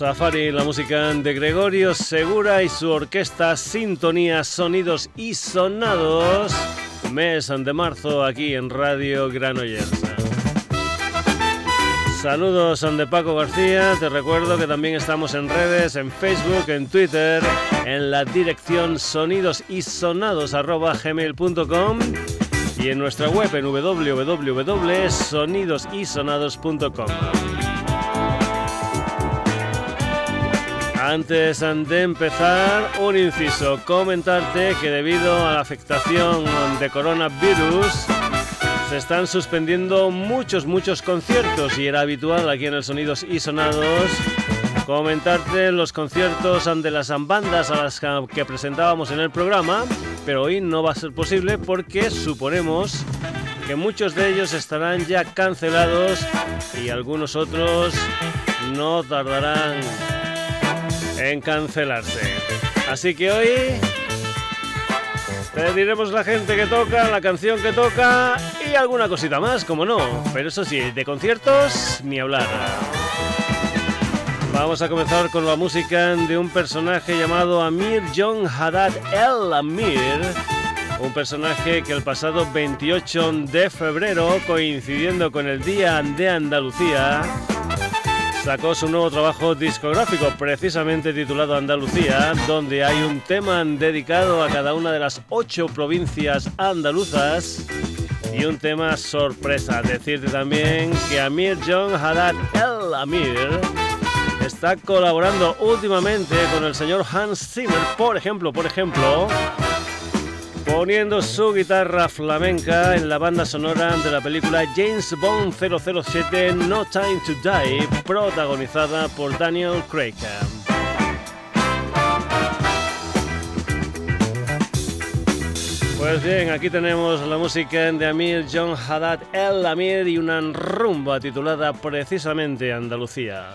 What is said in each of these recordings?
Safari, la música de Gregorio Segura y su orquesta Sintonía, Sonidos y Sonados, mes de marzo aquí en Radio Granollers. Saludos de Paco García, te recuerdo que también estamos en redes, en Facebook, en Twitter, en la dirección sonidosisonados.gmail.com y en nuestra web en www.sonidosysonados.com. Antes de empezar, un inciso, comentarte que debido a la afectación de coronavirus se están suspendiendo muchos, muchos conciertos y era habitual aquí en el Sonidos y Sonados comentarte los conciertos de las bandas a las que presentábamos en el programa, pero hoy no va a ser posible porque suponemos que muchos de ellos estarán ya cancelados y algunos otros no tardarán en cancelarse. Así que hoy te diremos la gente que toca, la canción que toca y alguna cosita más, como no. Pero eso sí, de conciertos ni hablar. Vamos a comenzar con la música de un personaje llamado Amir John Haddad El Amir. Un personaje que el pasado 28 de febrero, coincidiendo con el Día de Andalucía, sacó su nuevo trabajo discográfico, precisamente titulado Andalucía, donde hay un tema dedicado a cada una de las ocho provincias andaluzas y un tema sorpresa. Decirte también que Amir John Haddad El Amir está colaborando últimamente con el señor Hans Zimmer, por ejemplo, por ejemplo, poniendo su guitarra flamenca en la banda sonora de la película James Bond 007 No Time to Die, protagonizada por Daniel Craig. Pues bien, aquí tenemos la música de Amir John Haddad El Amir y una rumba titulada precisamente Andalucía.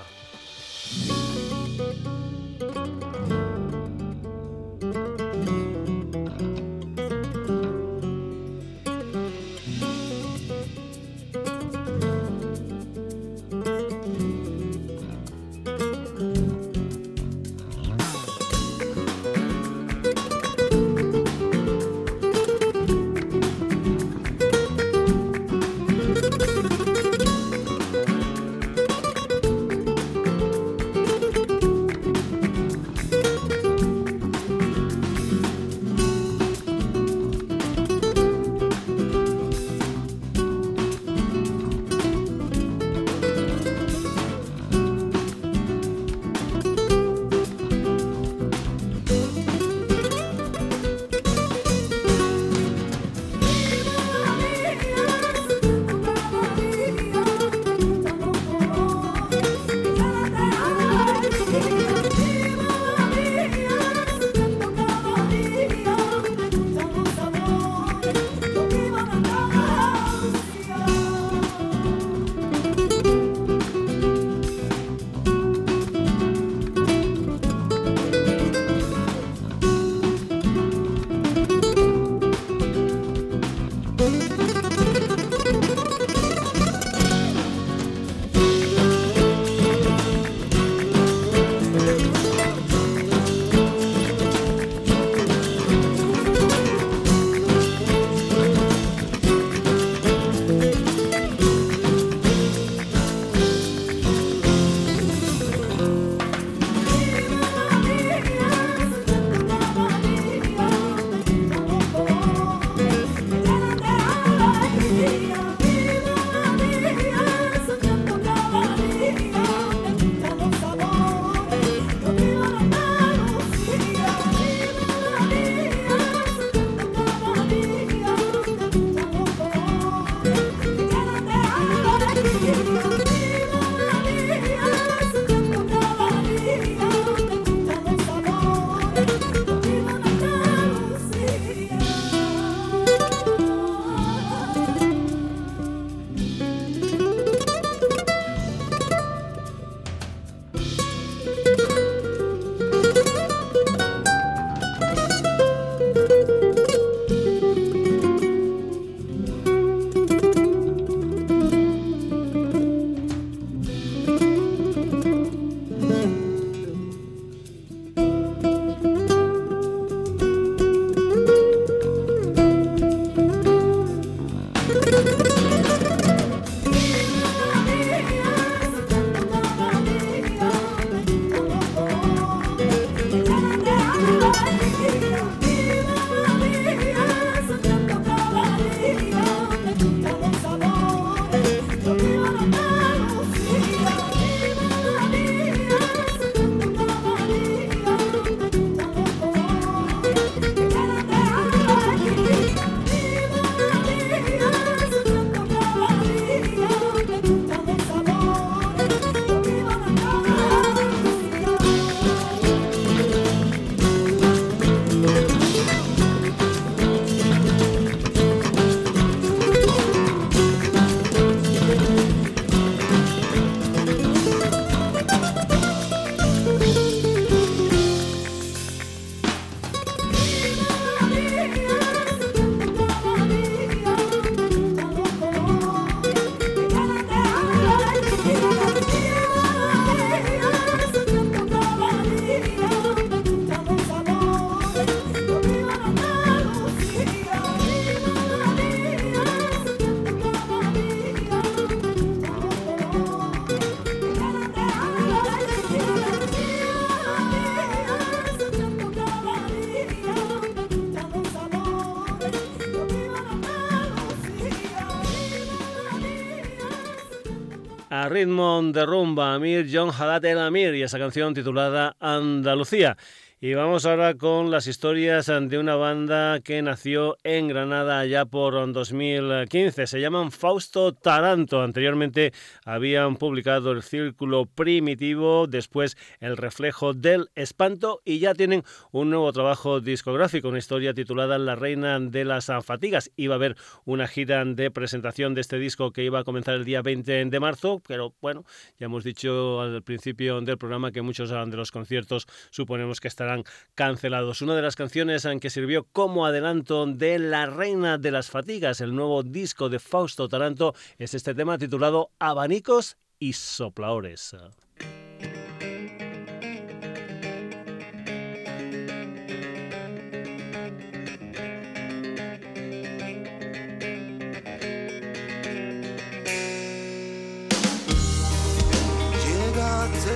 A ritmo de rumba, Amir John Haddad El Amir y esa canción titulada Andalucía. Y vamos ahora con las historias de una banda que nació en Granada ya por 2015. Se llaman Fausto Taranto. Anteriormente habían publicado El Círculo Primitivo, después El Reflejo del Espanto y ya tienen un nuevo trabajo discográfico, una historia titulada La Reina de las Fatigas. Iba a haber una gira de presentación de este disco que iba a comenzar el día 20 de marzo, pero bueno, ya hemos dicho al principio del programa que muchos de los conciertos suponemos que estarán cancelados. Una de las canciones en que sirvió como adelanto de La Reina de las Fatigas, el nuevo disco de Fausto Taranto, es este tema titulado Abanicos y Soplaores.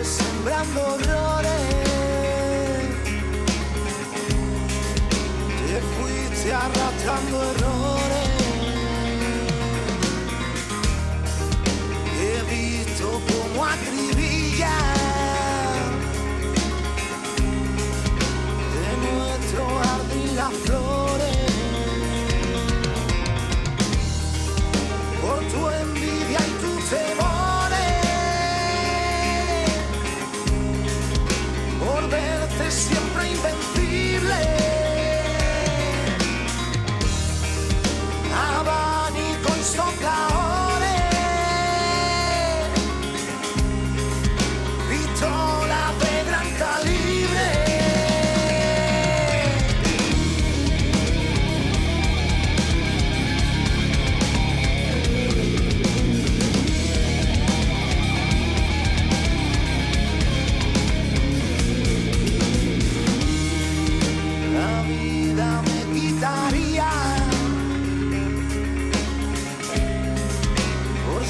sembrando arrastrando errores. He visto como acribilla de nuestro jardín las flores.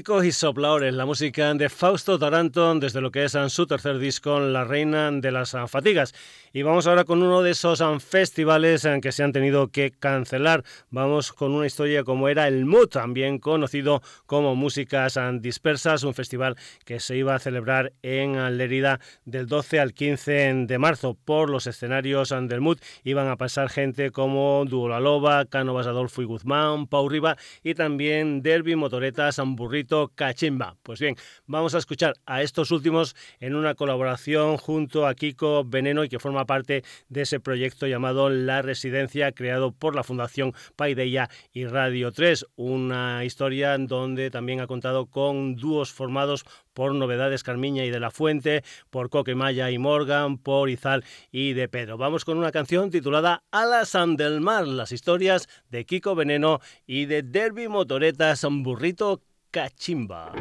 abanicos y sopladores, la música de Fausto Taranto desde lo que es su tercer disco, La Reina de las Fatigas. Y vamos ahora con uno de esos festivales que se han tenido que cancelar. Vamos con una historia como era el Mood, también conocido como Músicas Dispersas, un festival que se iba a celebrar en Lerida del 12 al 15 de marzo. Por los escenarios del Mood iban a pasar gente como Duo La Loba, Cánovas Adolfo y Guzmán, Pau Riva y también Derby Motoretas Burrito Cachimba. Pues bien, vamos a escuchar a estos últimos en una colaboración junto a Kiko Veneno y que forma parte de ese proyecto llamado La Residencia, creado por la Fundación Paideia y Radio 3. Una historia donde también ha contado con dúos formados por Novedades Carmiña y de la Fuente, por Coquemaya y Morgan, por Izal y de Pedro. Vamos con una canción titulada Alas del Mar, las historias de Kiko Veneno y de Derby Motoretas Burrito Cachimba.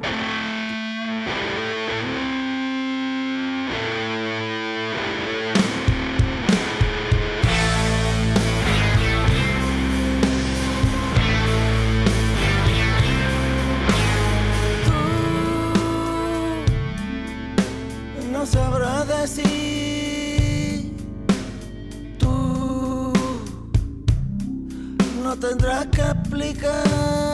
decir, tú no tendrás que explicar.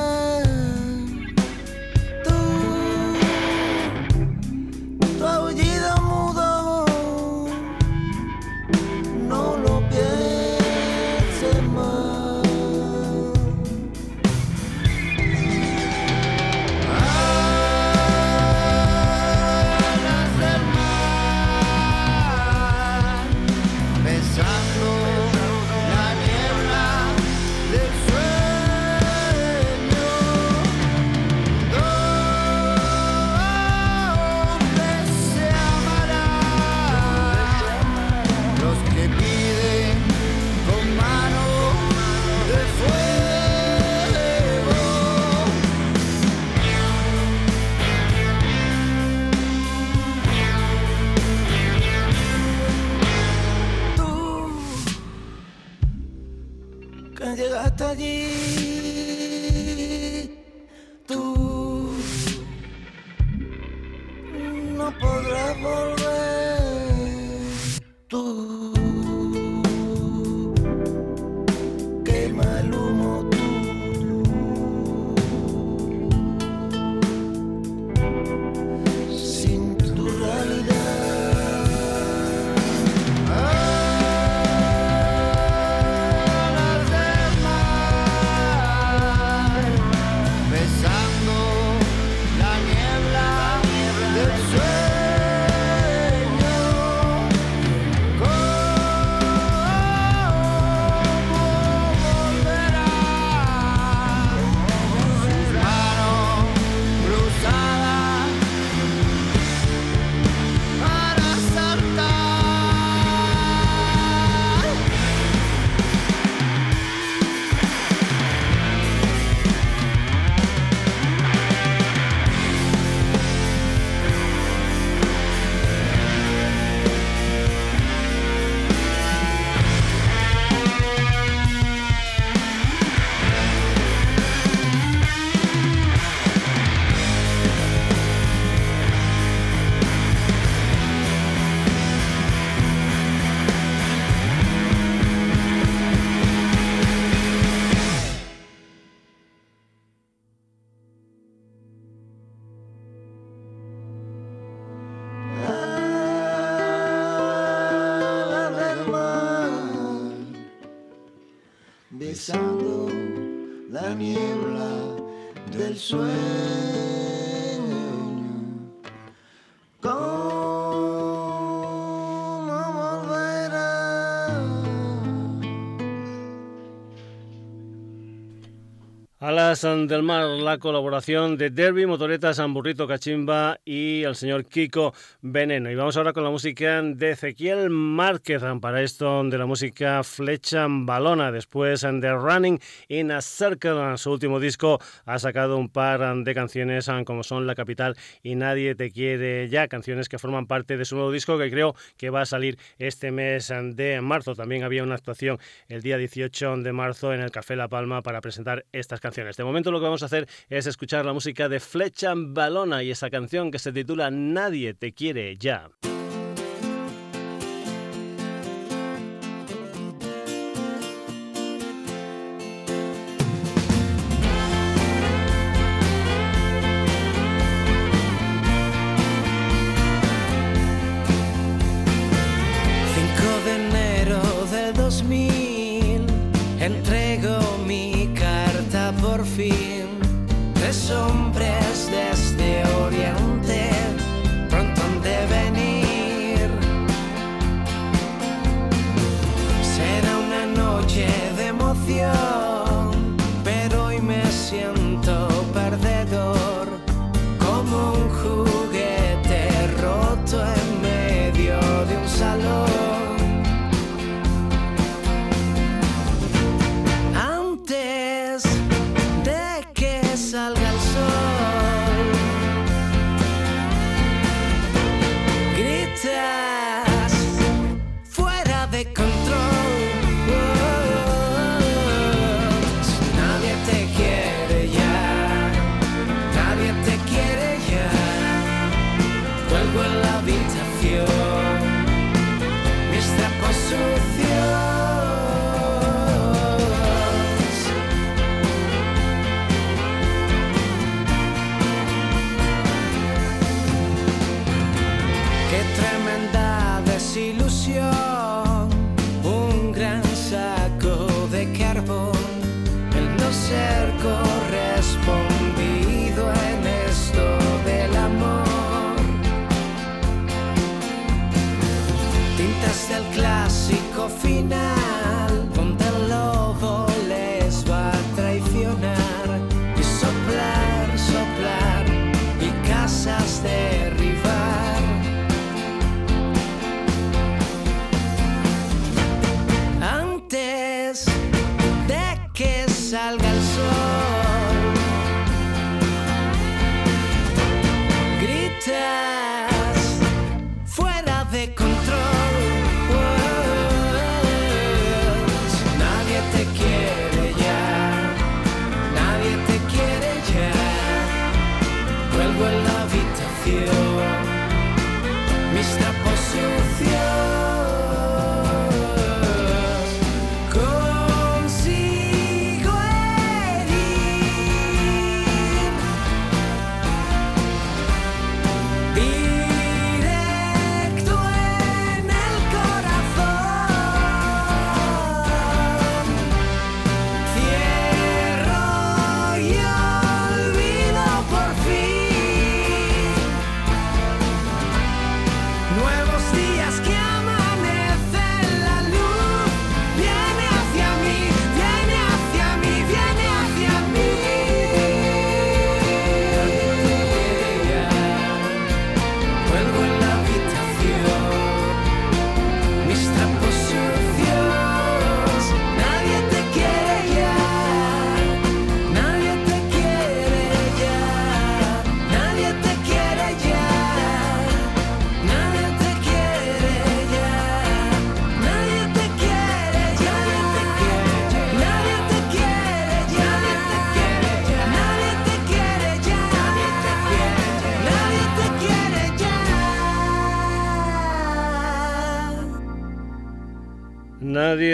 Alas del Mar, la colaboración de Derby, Motoretas, Burrito Cachimba y el señor Kiko Veneno. Y vamos ahora con la música de Ezequiel Márquez, para esto de la música Flecha Balona. Después de Running in a Circle, su último disco, ha sacado un par de canciones como son La Capital y Nadie Te Quiere Ya, canciones que forman parte de su nuevo disco que creo que va a salir este mes de marzo. También había una actuación el día 18 de marzo en el Café La Palma para presentar estas canciones. Momento lo que vamos a hacer es escuchar la música de Flecha Balona y esa canción que se titula Nadie te quiere ya.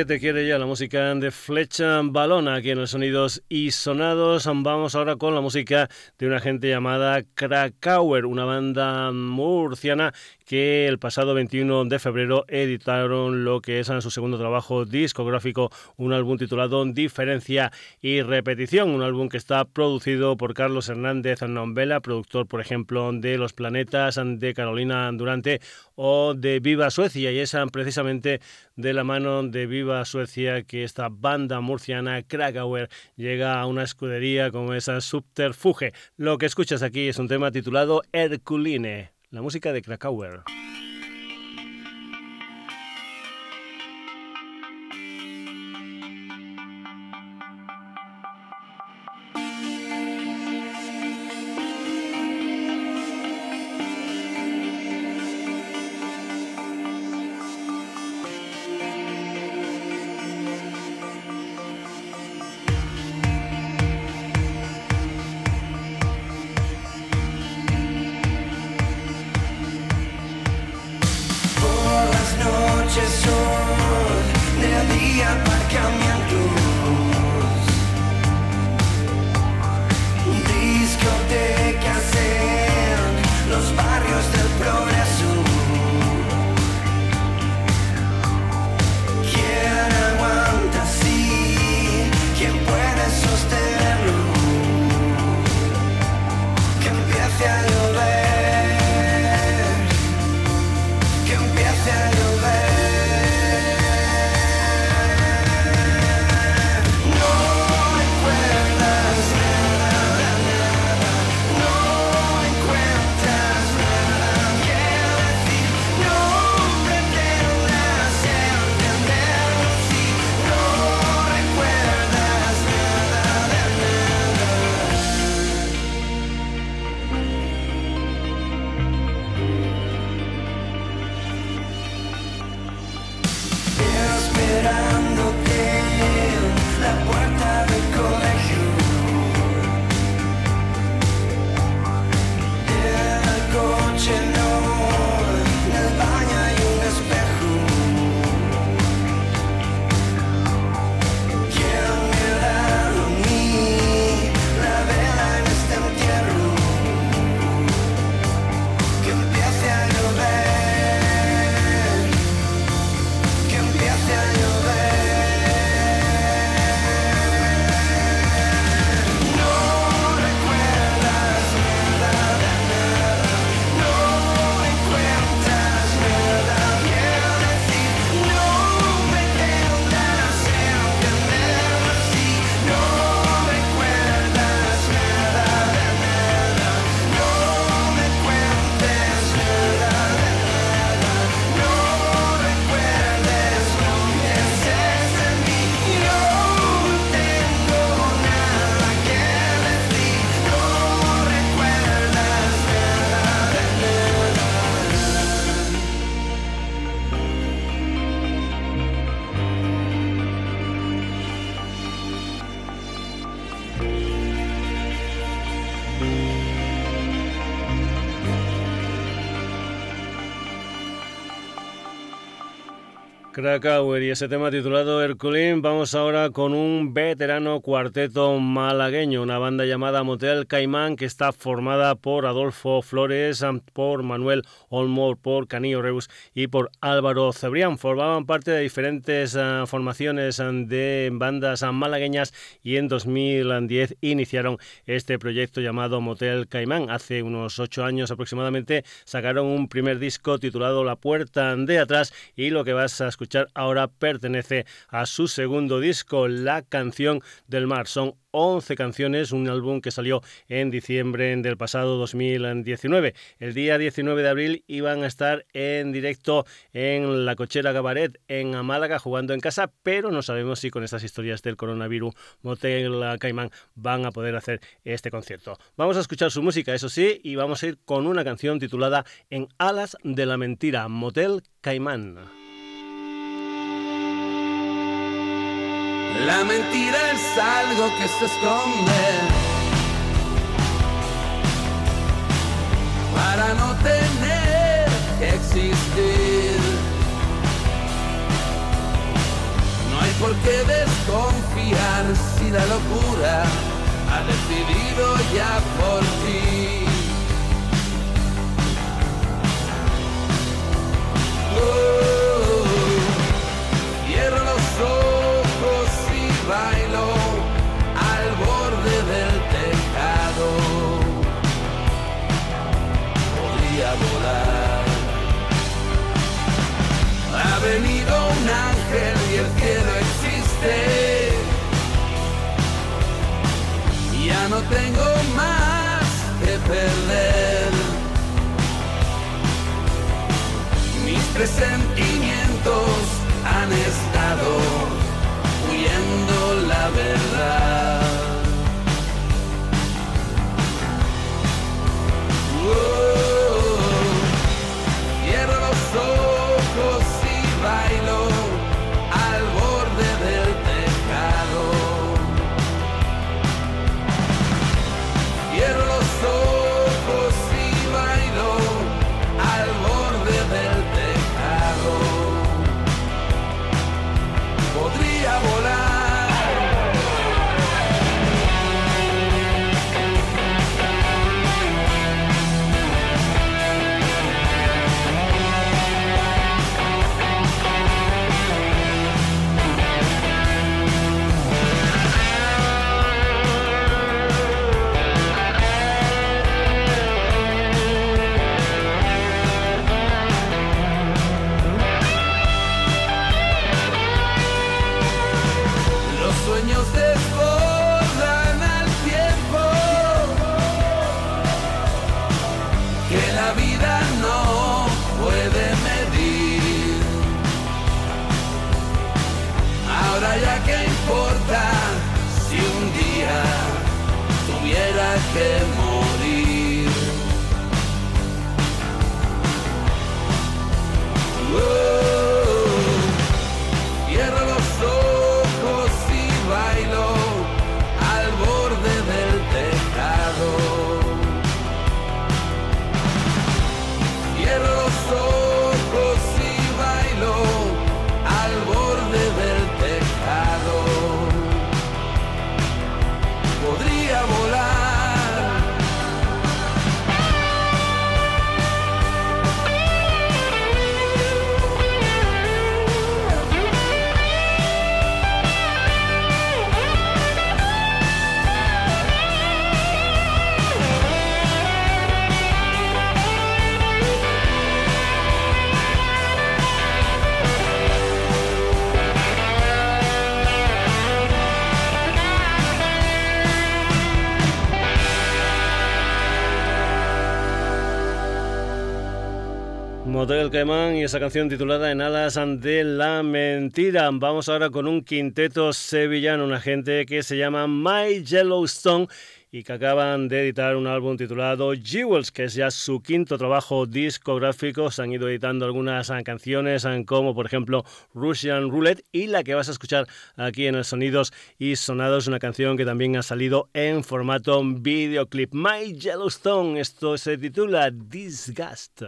Te quiere ya la música de Flecha Balona aquí en los sonidos y sonados. Vamos ahora con la música de una gente llamada Krakauer, una banda murciana que el pasado 21 de febrero editaron lo que es su segundo trabajo discográfico, un álbum titulado Diferencia y Repetición, un álbum que está producido por Carlos Hernández Nombela, productor, por ejemplo, de Los Planetas, de Carolina Durante o de Viva Suecia, y es precisamente de la mano de Viva Suecia que esta banda murciana Krakauer llega a una escudería como esa Subterfuge. Lo que escuchas aquí es un tema titulado Herculine la música de Krakauer. Krakauer y ese tema titulado Herculín. Vamos ahora con un veterano cuarteto malagueño, una banda llamada Motel Caimán que está formada por Adolfo Flores, por Manuel Olmor, por Canillo Reus y por Álvaro Cebrián. Formaban parte de diferentes uh, formaciones de bandas malagueñas y en 2010 iniciaron este proyecto llamado Motel Caimán. Hace unos ocho años aproximadamente sacaron un primer disco titulado La Puerta de Atrás y lo que vas a escuchar ahora pertenece a su segundo disco, La Canción del Mar. Son 11 canciones, un álbum que salió en diciembre del pasado 2019. El día 19 de abril iban a estar en directo en la cochera Gabaret en Málaga jugando en casa, pero no sabemos si con estas historias del coronavirus Motel Caimán van a poder hacer este concierto. Vamos a escuchar su música, eso sí, y vamos a ir con una canción titulada En alas de la mentira, Motel Caimán. La mentira es algo que se esconde para no tener que existir. No hay por qué desconfiar si la locura ha decidido ya por ti. Oh, tengo más que perder. Mis presentimientos han estado huyendo la verdad. Motel Caimán y esa canción titulada En alas de la mentira. Vamos ahora con un quinteto sevillano, una gente que se llama My Yellowstone y que acaban de editar un álbum titulado Jewels, que es ya su quinto trabajo discográfico. Se han ido editando algunas canciones, como por ejemplo Russian Roulette, y la que vas a escuchar aquí en el Sonidos y Sonados, una canción que también ha salido en formato videoclip. My Yellowstone, esto se titula Disgust.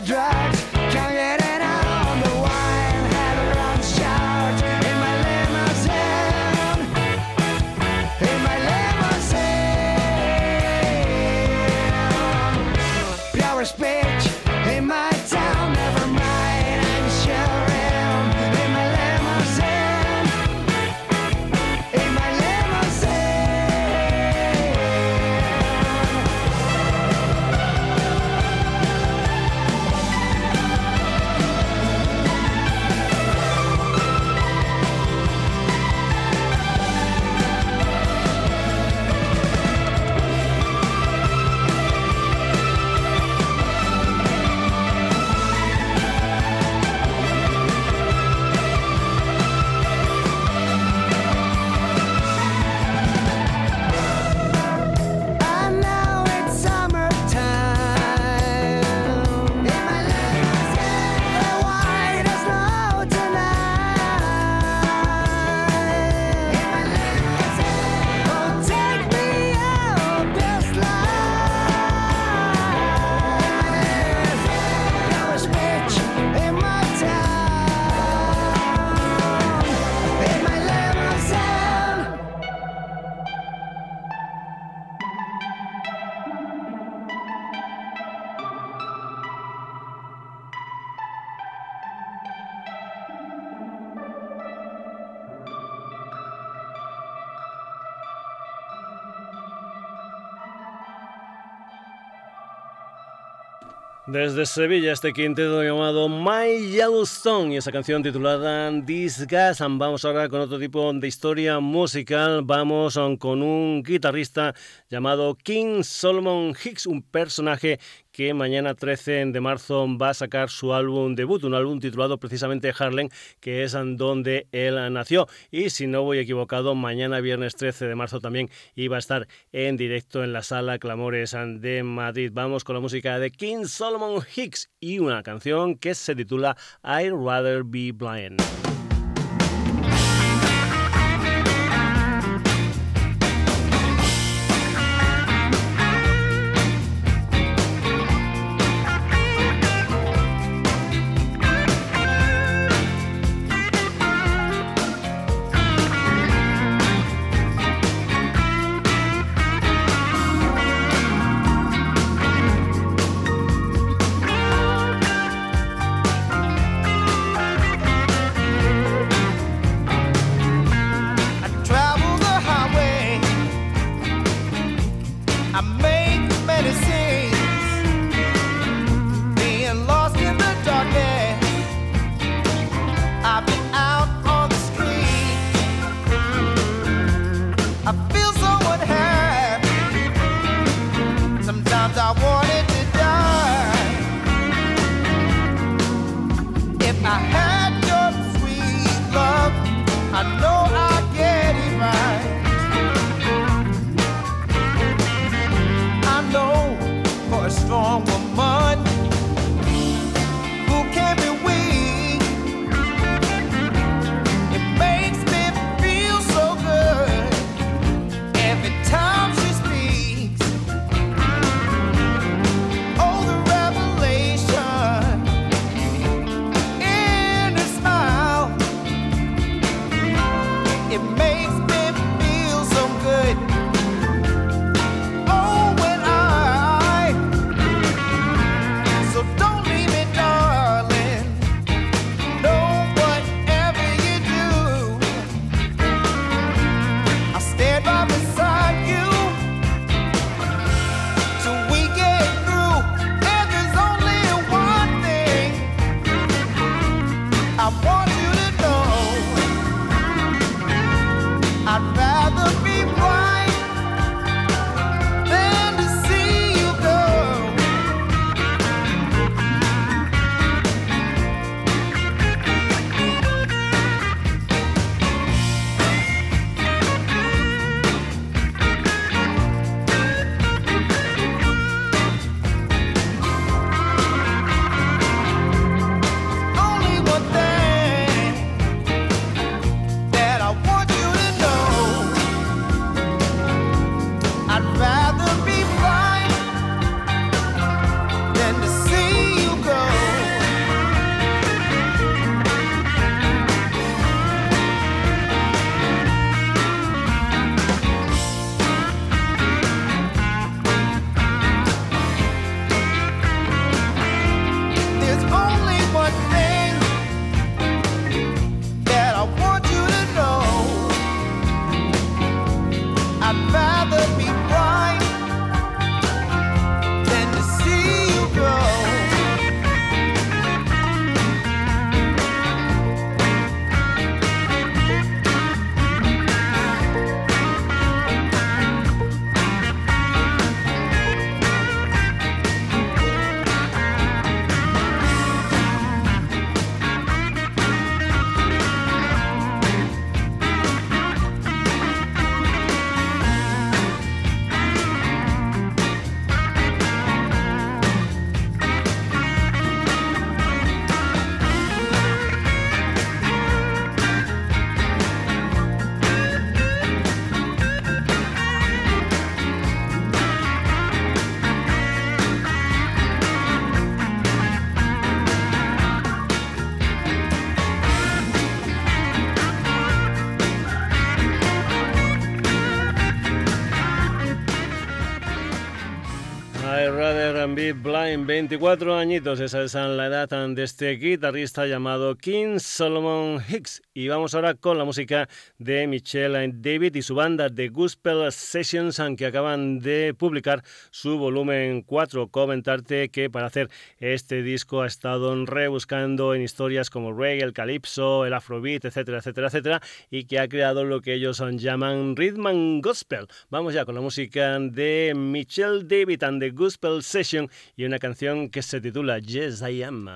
dry Desde Sevilla, este quinteto llamado My Yellowstone y esa canción titulada This Gas. Vamos ahora con otro tipo de historia musical. Vamos con un guitarrista llamado King Solomon Hicks, un personaje que mañana 13 de marzo va a sacar su álbum debut, un álbum titulado precisamente Harlem, que es donde él nació. Y si no voy equivocado, mañana viernes 13 de marzo también iba a estar en directo en la sala Clamores de Madrid. Vamos con la música de King Solomon Hicks y una canción que se titula I'd Rather Be Blind. Blind, 24 añitos, esa es la edad de este guitarrista llamado King Solomon Hicks. Y vamos ahora con la música de Michelle David y su banda The Gospel Sessions, que acaban de publicar su volumen 4. Comentarte que para hacer este disco ha estado rebuscando en historias como reggae, el calypso, el afrobeat, etcétera, etcétera, etcétera, y que ha creado lo que ellos llaman rhythm and gospel. Vamos ya con la música de Michelle David and the Gospel Session y una canción que se titula Yes I Am.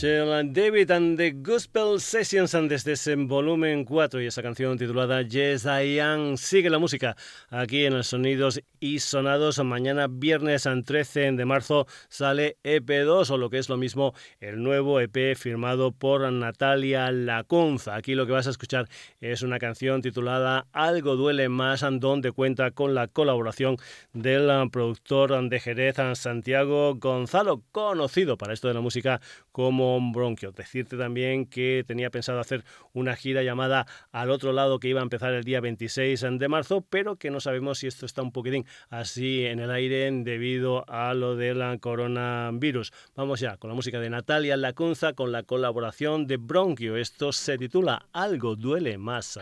David and the Gospel Sessions desde ese volumen 4 y esa canción titulada Yes I Am. Sigue la música aquí en los Sonidos y Sonados. Mañana viernes 13 de marzo sale EP2 o lo que es lo mismo el nuevo EP firmado por Natalia Lacunza. Aquí lo que vas a escuchar es una canción titulada Algo duele más donde cuenta con la colaboración del productor de Jerez Santiago Gonzalo, conocido para esto de la música como Bronquio. Decirte también que tenía pensado hacer una gira llamada Al otro lado que iba a empezar el día 26 de marzo, pero que no sabemos si esto está un poquitín así en el aire debido a lo del coronavirus. Vamos ya con la música de Natalia Lacunza con la colaboración de Bronquio. Esto se titula Algo duele más.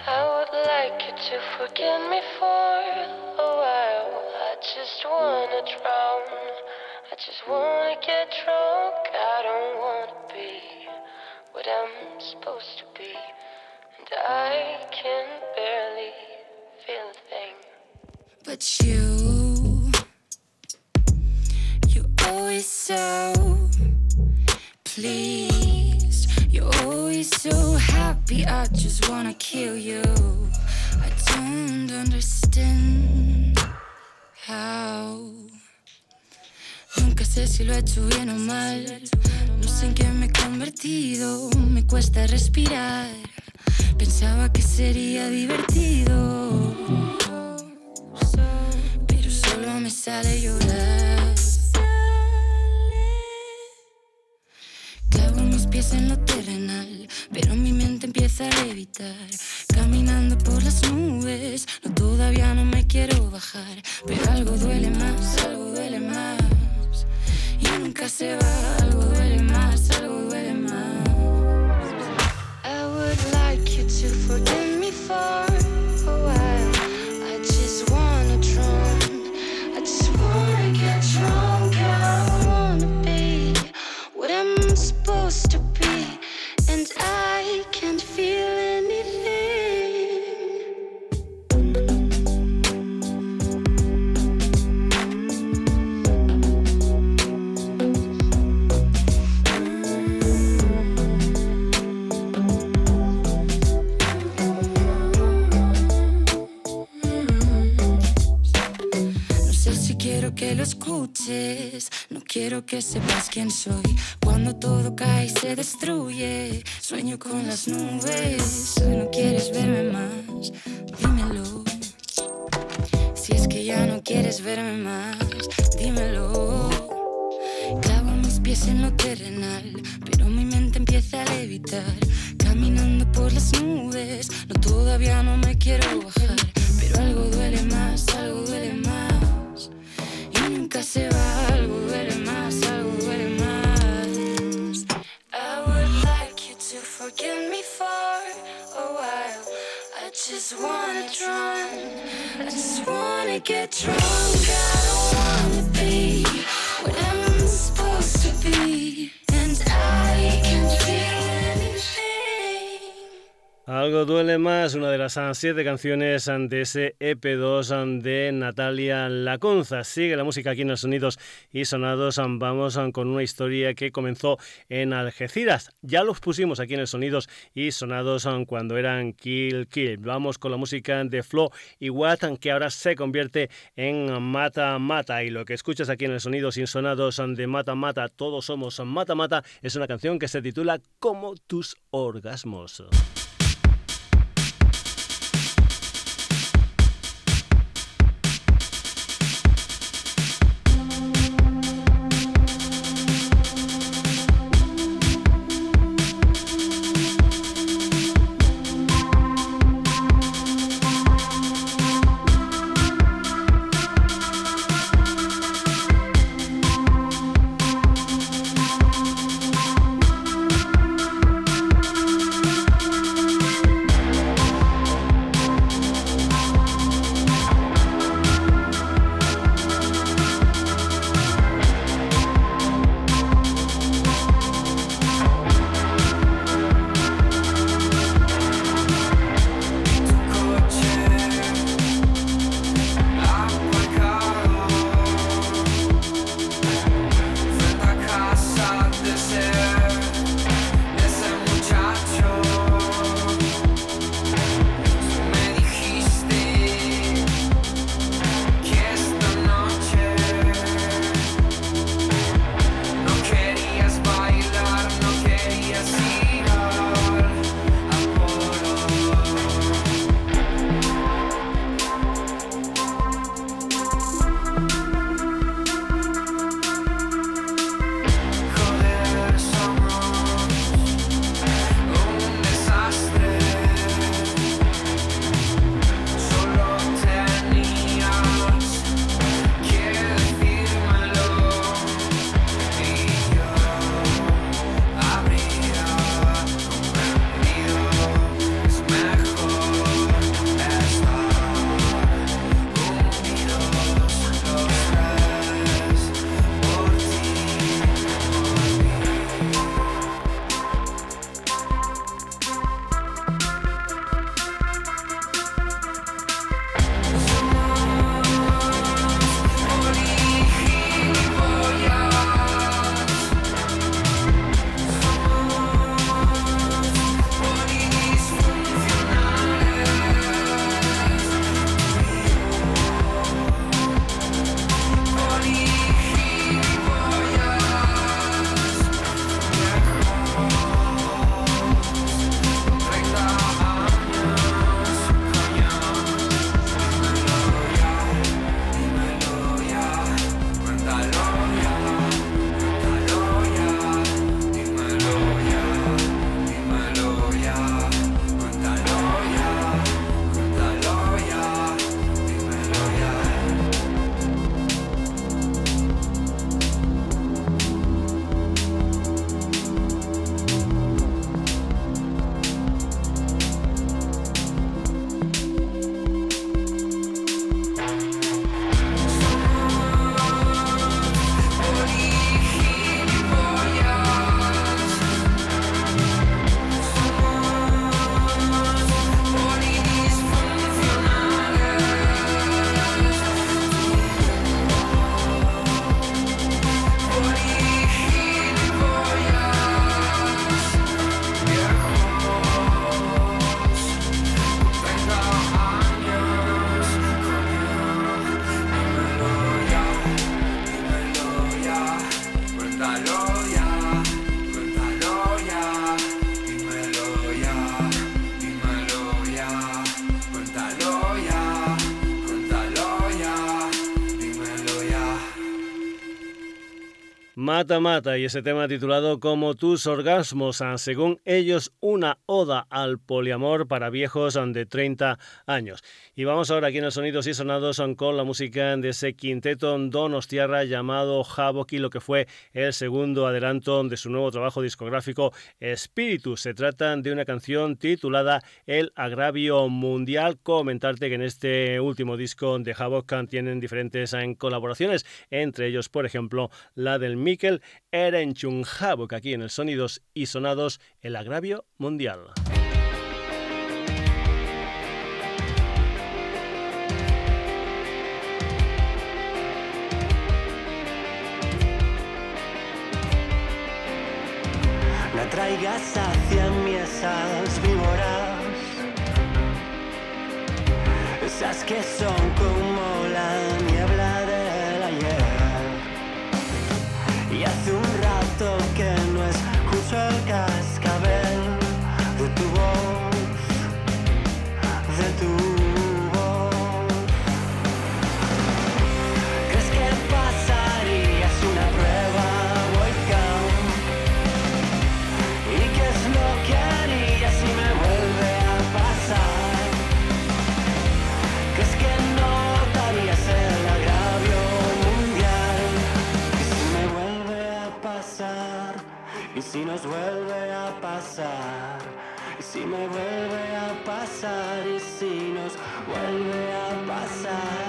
But you, you're always so pleased. You're always so happy. I just wanna kill you. I don't understand how. Nunca sé si lo he hecho bien o mal. No sé en qué me he convertido. Me cuesta respirar. Pensaba que sería divertido. Me sale llorar. Clavo mis pies en lo terrenal, pero mi mente empieza a levitar. Caminando por las nubes, no todavía no me quiero bajar, pero algo duele más, algo duele más. Y nunca se va, algo duele más, lo escuches, no quiero que sepas quién soy. Cuando todo cae y se destruye, sueño con las nubes. No quieres verme más, dímelo. Si es que ya no quieres verme más, dímelo. Clavo mis pies en lo terrenal, pero mi mente empieza a levitar. Caminando por las nubes, no todavía no me quiero bajar, pero algo duele más, algo duele más. Wanna get drunk. Algo duele más, una de las siete canciones de ese EP2 de Natalia Lacunza. Sigue la música aquí en los Sonidos y Sonados. Vamos con una historia que comenzó en Algeciras. Ya los pusimos aquí en el Sonidos y Sonados cuando eran Kill Kill. Vamos con la música de Flo y Watt que ahora se convierte en Mata Mata. Y lo que escuchas aquí en el Sonidos y Sonados de Mata Mata, todos somos Mata Mata, es una canción que se titula Como tus orgasmos. Mata Mata y ese tema titulado como tus orgasmos, ah, según ellos una oda al poliamor para viejos ah, de 30 años. Y vamos ahora aquí en los Sonidos y Sonados ah, con la música de ese quinteto Donostiarra llamado Havoc lo que fue el segundo adelanto de su nuevo trabajo discográfico Espíritu. Se trata de una canción titulada El agravio mundial. Comentarte que en este último disco de Havoc tienen diferentes colaboraciones, entre ellos por ejemplo la del Mikel Erenchun Havok aquí en el Sonidos y Sonados, el agravio mundial. No traigas hacia mí esas víboras, esas que son como ¿Y si nos vuelve a pasar? ¿Y si me vuelve a pasar? ¿Y si nos vuelve a pasar?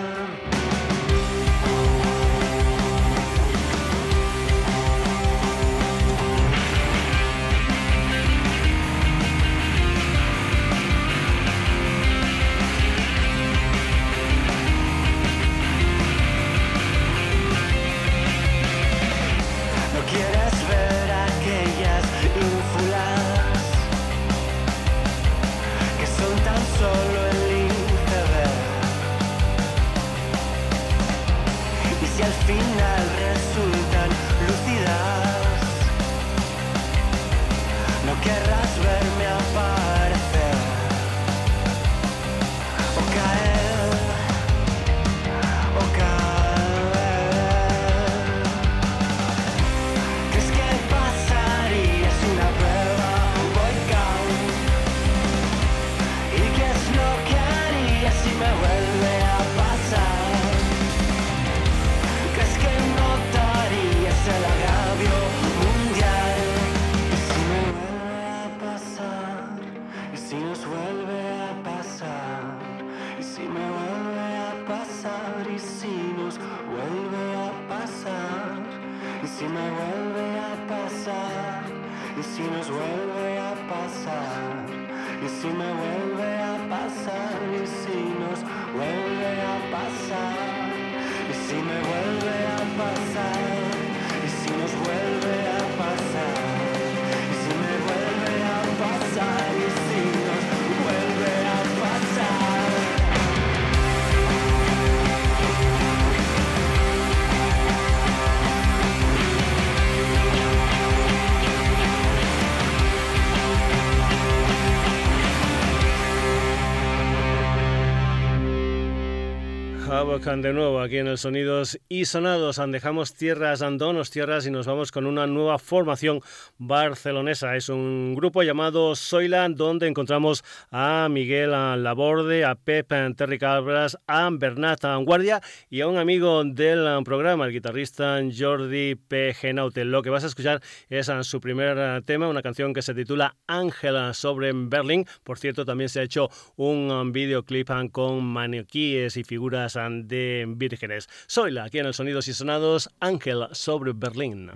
Havocan de nuevo aquí en el Sonidos y Sonados. Dejamos tierras, andonos tierras y nos vamos con una nueva formación barcelonesa. Es un grupo llamado Soyland donde encontramos a Miguel Laborde, a Pep Terry Cabras, a Bernat Guardia y a un amigo del programa, el guitarrista Jordi P. Genaute. Lo que vas a escuchar es su primer tema, una canción que se titula Ángela sobre Berlín. Por cierto, también se ha hecho un videoclip con maniquíes y figuras de vírgenes. Soy la aquí en el Sonidos y Sonados, Ángel sobre Berlín.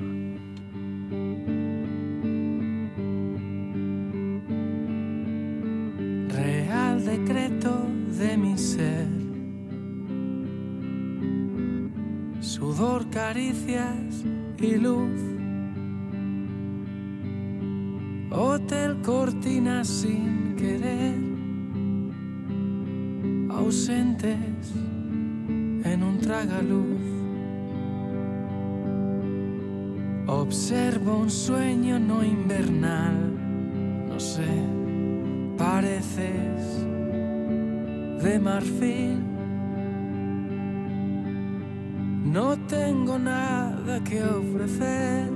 Real decreto de mi ser. Sudor, caricias y luz. Hotel cortina sin querer. Ausentes en un tragaluz. Observo un sueño no invernal, no sé, pareces de marfil. No tengo nada que ofrecer,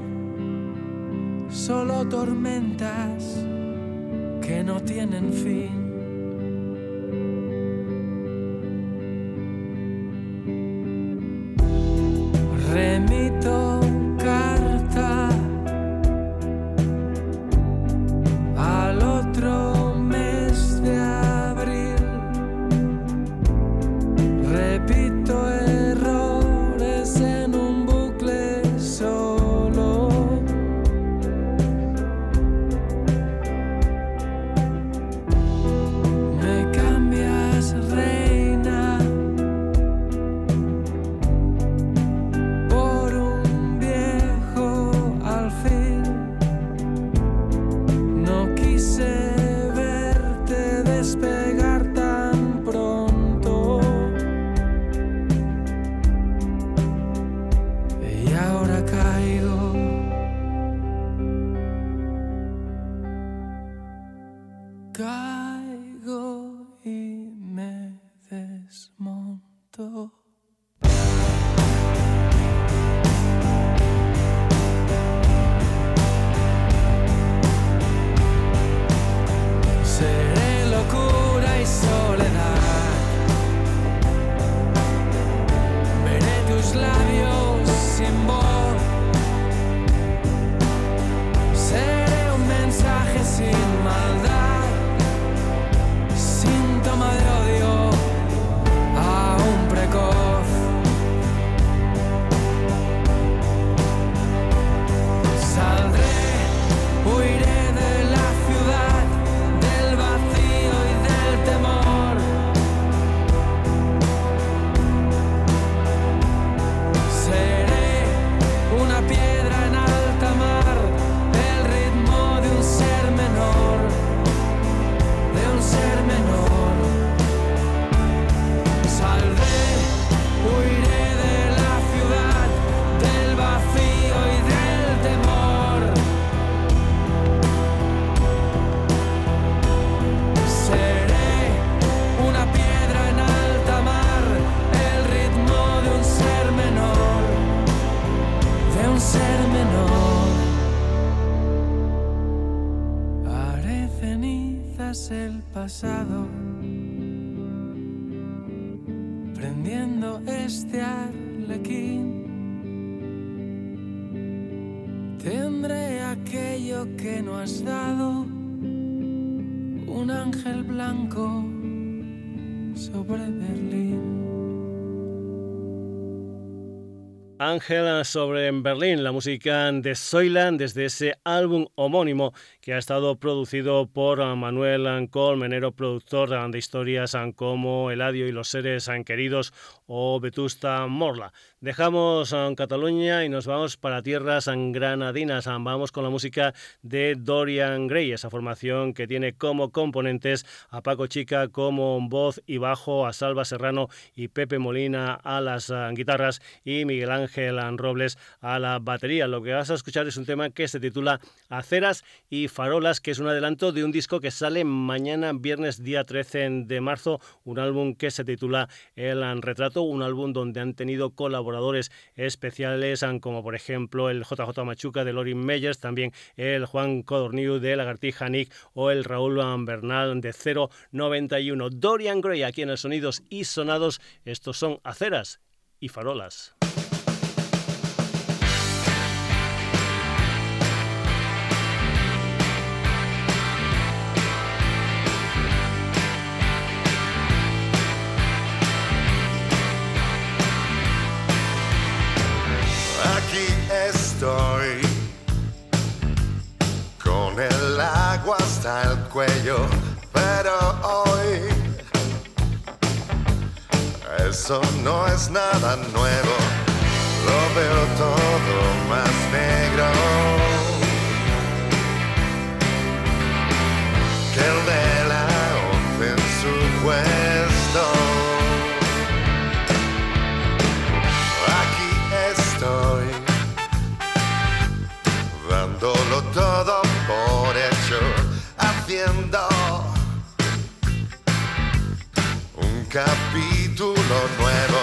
solo tormentas que no tienen fin. Ángel sobre Berlín, la música de Soyland desde ese álbum homónimo que ha estado producido por Manuel Colmenero, productor de historias como Eladio y los seres queridos o Vetusta Morla. Dejamos Cataluña y nos vamos para tierras granadinas. Vamos con la música de Dorian Gray, esa formación que tiene como componentes a Paco Chica como voz y bajo, a Salva Serrano y Pepe Molina a las guitarras y Miguel Ángel Robles a la batería. Lo que vas a escuchar es un tema que se titula Aceras y Farolas, que es un adelanto de un disco que sale mañana, viernes día 13 de marzo, un álbum que se titula El Retrato, un álbum donde han tenido colaboradores especiales como por ejemplo el JJ Machuca de Lorin Meyers, también el Juan Codorniu de Lagartija Nick o el Raúl Bernal de 091. Dorian Gray aquí en el Sonidos y Sonados, estos son Aceras y Farolas. Eso no es nada nuevo. Lo veo todo más negro que el de la once en su puesto. Aquí estoy dándolo todo por hecho, haciendo un capítulo nuevo.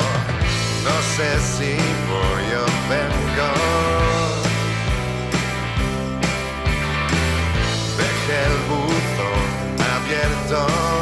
No sé si voy o vengo. Dejé el buzo abierto.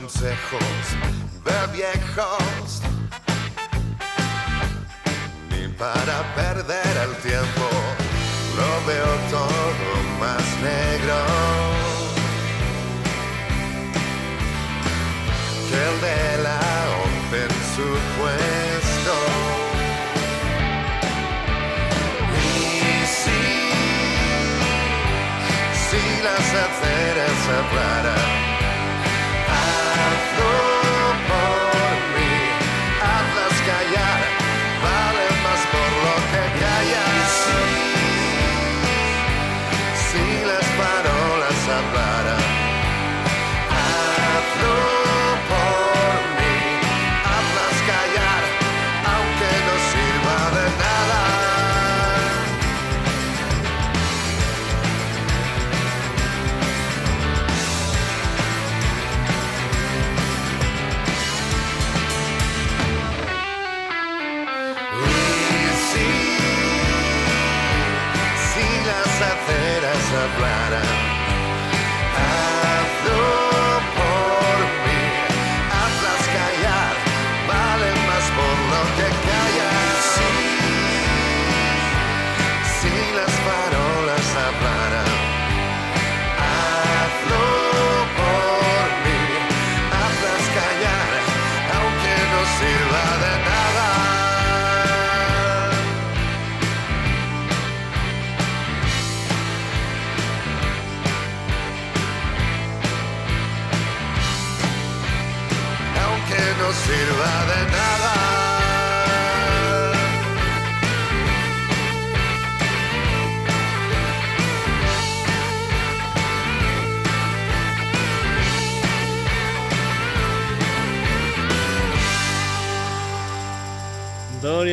Consejos de viejos, ni para perder el tiempo. Lo veo todo más negro que el de la en su puesto. Si las aceras hablaran,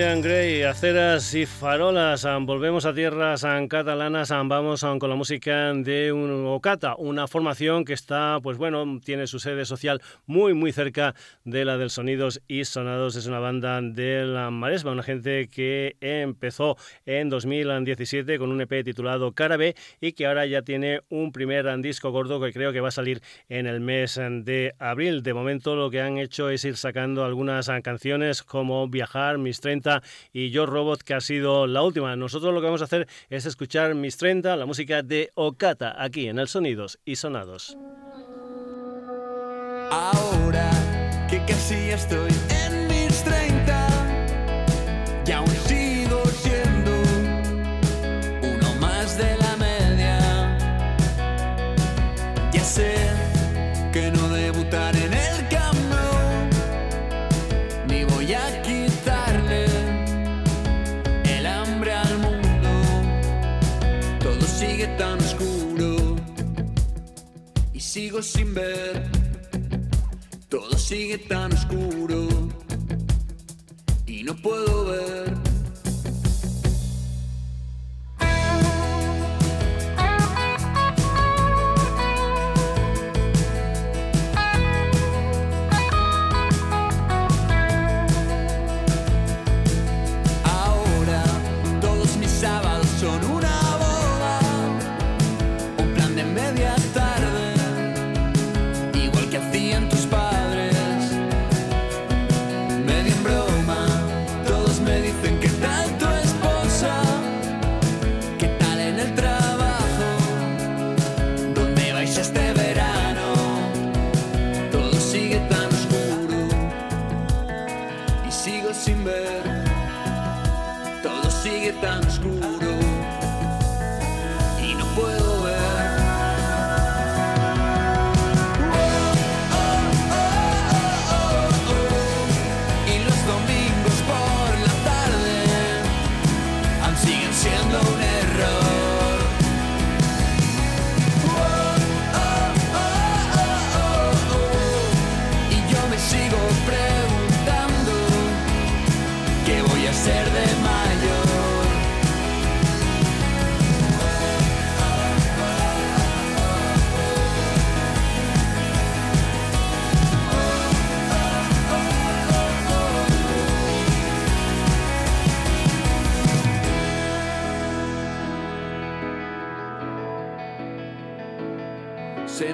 Dorian Gray, aceras farolas. Volvemos a tierras catalanas. Vamos con la música de un Ocata, una formación que está, pues bueno, tiene su sede social muy, muy cerca de la del Sonidos y Sonados. Es una banda de la Maresma, una gente que empezó en 2017 con un EP titulado Cara B y que ahora ya tiene un primer disco gordo que creo que va a salir en el mes de abril. De momento lo que han hecho es ir sacando algunas canciones como Viajar, Mis 30 y Yo Robot, que ha sido la última. Nosotros lo que vamos a hacer es escuchar Mis 30, la música de Okata, aquí en el Sonidos y Sonados. Ahora que casi estoy sigo sin ver. Todo sigue tan oscuro y no puedo ver.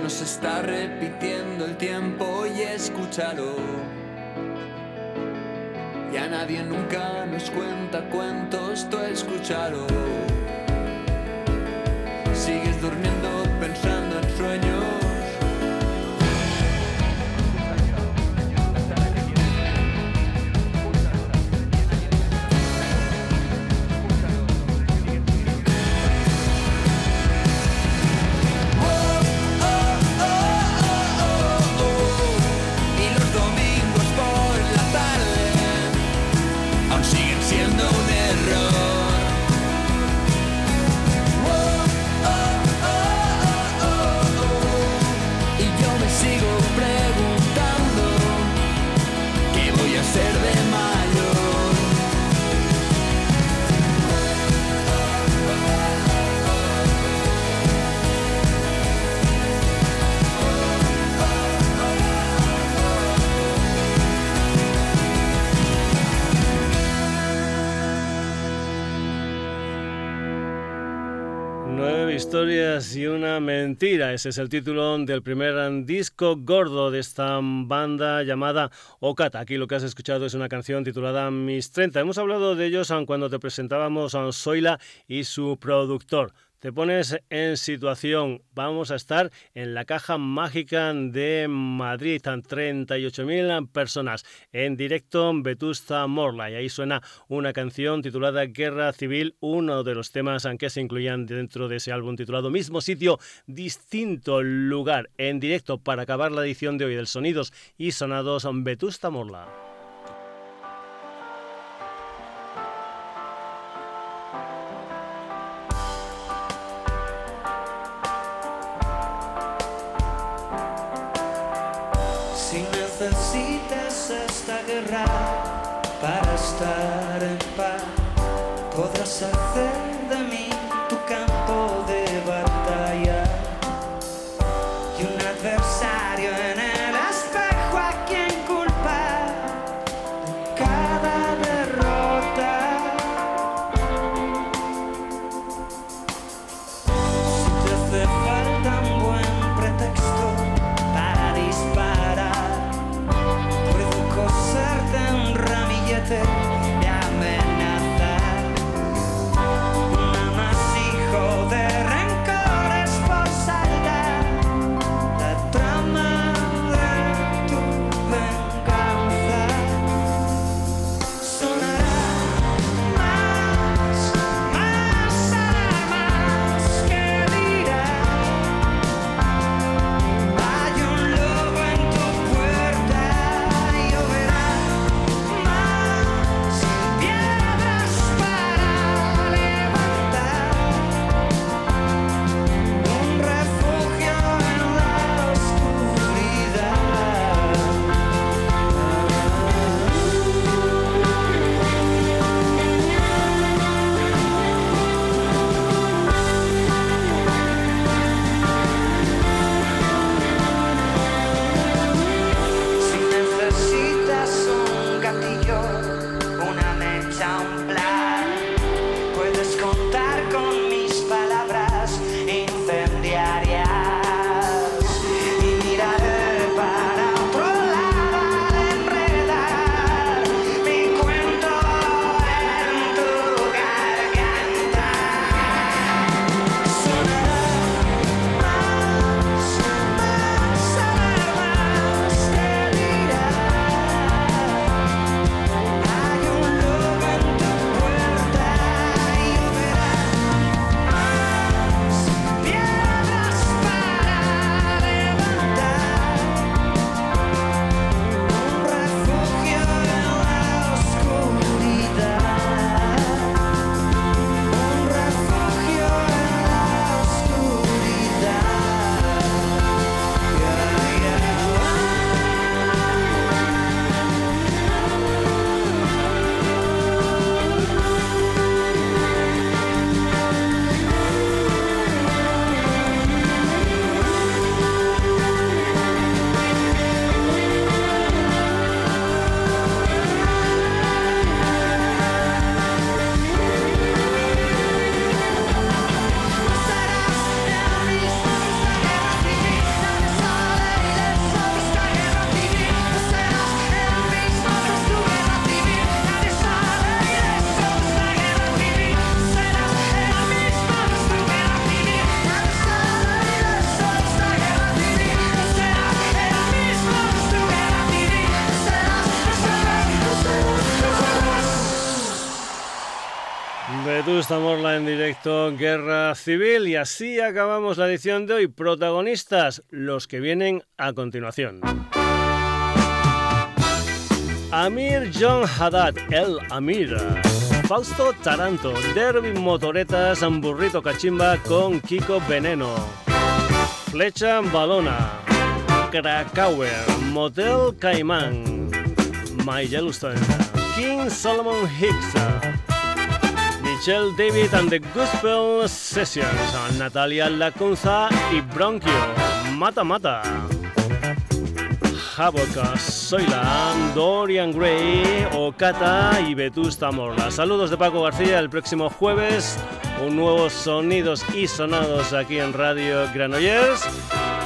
Nos está repitiendo el tiempo y escúchalo. Ya nadie nunca nos cuenta cuentos, tú escúchalo. Sigues durmiendo y una mentira. Ese es el título del primer disco gordo de esta banda llamada Okata. Aquí lo que has escuchado es una canción titulada Mis 30. Hemos hablado de ellos cuando te presentábamos a Zoila y su productor. Te pones en situación, vamos a estar en la caja mágica de Madrid, están 38.000 personas. En directo en Vetusta Morla. Y ahí suena una canción titulada Guerra Civil, uno de los temas que se incluían dentro de ese álbum titulado Mismo sitio, distinto lugar. En directo para acabar la edición de hoy del Sonidos y Sonados Vetusta Morla. Esta guerra para estar en paz, podrás hacer de mí Civil, y así acabamos la edición de hoy. Protagonistas, los que vienen a continuación. Amir John Haddad, el Amir. Fausto Taranto, Derby Motoretas, Burrito Cachimba con Kiko Veneno. Flecha Balona, Krakauer, Motel Caimán, My Yellowstone, King Solomon Hicks. Michelle David and the Gospel Sessions, Natalia Lacunza y Bronchio, Mata Mata. Havoc, Soyla, Dorian Gray, Okata y Vetusta Morla. Saludos de Paco García el próximo jueves. Un nuevo Sonidos y Sonados aquí en Radio Granollers.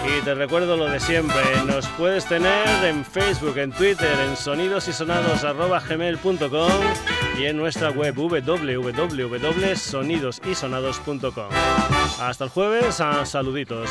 Y te recuerdo lo de siempre, nos puedes tener en Facebook, en Twitter, en sonidosysonados.gmail.com y en nuestra web www.sonidosysonados.com. Hasta el jueves, saluditos.